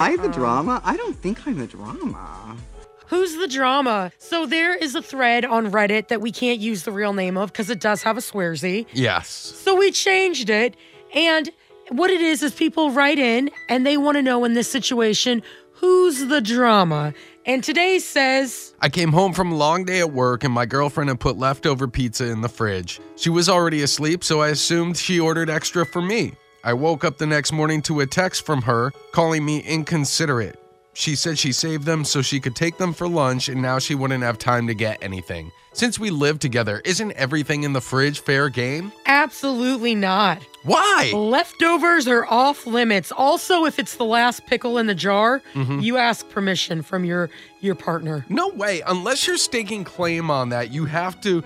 I the um, drama? I don't think I'm the drama. Who's the drama? So there is a thread on Reddit that we can't use the real name of because it does have a swearsy. Yes. So we changed it. And what it is is people write in and they want to know in this situation who's the drama. And today says I came home from a long day at work and my girlfriend had put leftover pizza in the fridge. She was already asleep, so I assumed she ordered extra for me. I woke up the next morning to a text from her calling me inconsiderate. She said she saved them so she could take them for lunch and now she wouldn't have time to get anything. Since we live together, isn't everything in the fridge fair game? absolutely not. Why? Leftovers are off limits. Also, if it's the last pickle in the jar, Mm-hmm. you ask permission from your your partner. No way. Unless you're staking claim on that, you have to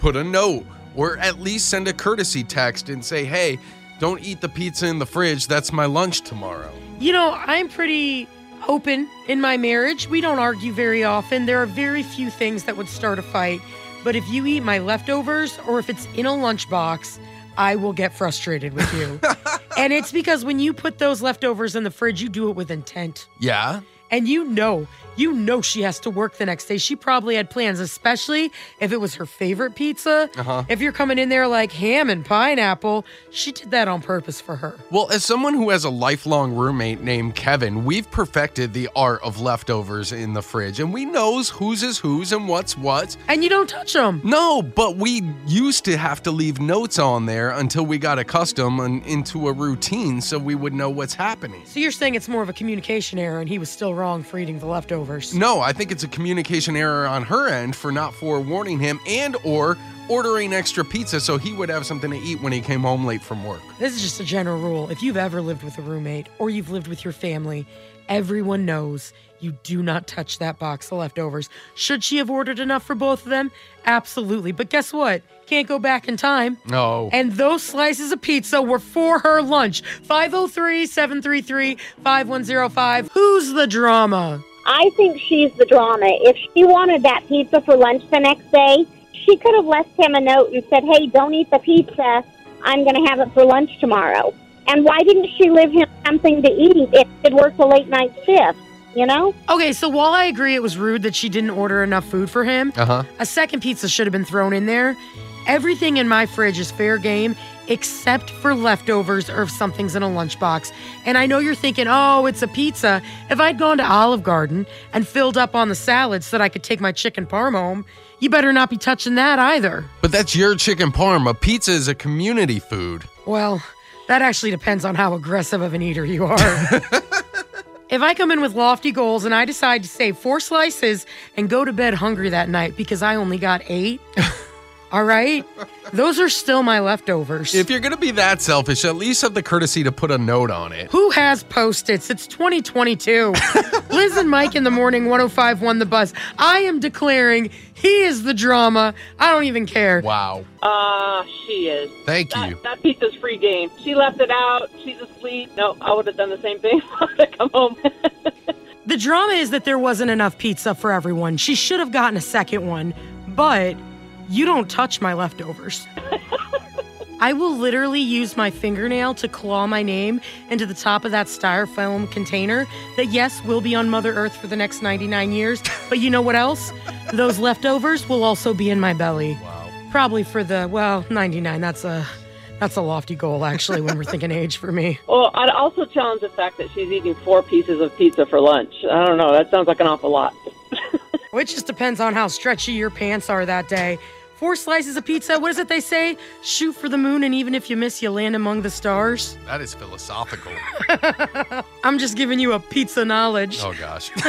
put a note or at least send a courtesy text and say, hey, don't eat the pizza in the fridge. That's my lunch tomorrow. You know, I'm pretty open in my marriage. We don't argue very often. There are very few things that would start a fight. But if you eat my leftovers or if it's in a lunchbox, I will get frustrated with you. and it's because when you put those leftovers in the fridge, you do it with intent. Yeah? And you know, you know she has to work the next day. She probably had plans, especially if it was her favorite pizza. Uh-huh. If you're coming in there like ham and pineapple, she did that on purpose for her. Well, as someone who has a lifelong roommate named Kevin, we've perfected the art of leftovers in the fridge and we knows whose is whose and what's what. And you don't touch them. No, but we used to have to leave notes on there until we got accustomed and into a routine so we would know what's happening. So you're saying it's more of a communication error and he was still wrong for eating the leftovers. No, I think it's a communication error on her end for not forewarning him and or ordering extra pizza so he would have something to eat when he came home late from work. This is just a general rule. If you've ever lived with a roommate or you've lived with your family, everyone knows you do not touch that box of leftovers. Should she have ordered enough for both of them? Absolutely. But guess what? Can't go back in time. No. And those slices of pizza were for her lunch. 503 733 5105. Who's the drama? I think she's the drama. If she wanted that pizza for lunch the next day, she could have left him a note and said, "Hey, don't eat the pizza. I'm going to have it for lunch tomorrow." And why didn't she leave him something to eat if it worked a late night shift? You know? Okay, so while I agree it was rude that she didn't order enough food for him, Uh-huh. a second pizza should have been thrown in there. Everything in my fridge is fair game except for leftovers or if something's in a lunchbox. And I know you're thinking, oh, it's a pizza. If I'd gone to Olive Garden and filled up on the salad so that I could take my chicken parm home, you better not be touching that either. But that's your chicken parm. A Pizza is a community food. Well, that actually depends on how aggressive of an eater you are. if I come in with lofty goals and I decide to save four slices and go to bed hungry that night because I only got eight, all right, those are still my leftovers. If you're going to be that selfish, at least have the courtesy to put a note on it. Who has post its? It's 2022. Liz and Mike in the morning, 1051 The Buzz. I am declaring he is the drama. I don't even care. Wow. Uh, she is. Thank That, you. that pizza's free game. She left it out. She's asleep. No, I would have done the same thing. I would have come home. The drama is that there wasn't enough pizza for everyone. She should have gotten a second one, but you don't touch my leftovers. I will literally use my fingernail to claw my name into the top of that styrofoam container that, yes, will be on Mother Earth for the next 99 years. But you know what else? Those leftovers will also be in my belly. Wow. Probably for the, well, 99. That's a. That's a lofty goal, actually, when we're thinking age for me. well, I'd also challenge the fact that she's eating four pieces of pizza for lunch. I don't know. That sounds like an awful lot. Well, it just depends on how stretchy your pants are that day. Four slices of pizza, what is it they say? Shoot for the moon, and even if you miss, you land among the stars. That is philosophical. I'm just giving you a pizza knowledge. Oh, gosh.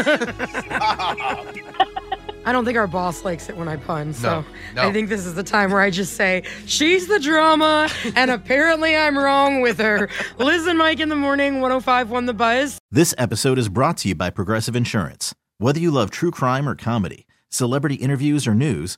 I don't think our boss likes it when I pun. So No, no. I think this is the time where I just say, she's the drama, and apparently I'm wrong with her. Liz and Mike in the morning, 1051 The Buzz. This episode is brought to you by Progressive Insurance. Whether you love true crime or comedy, celebrity interviews or news,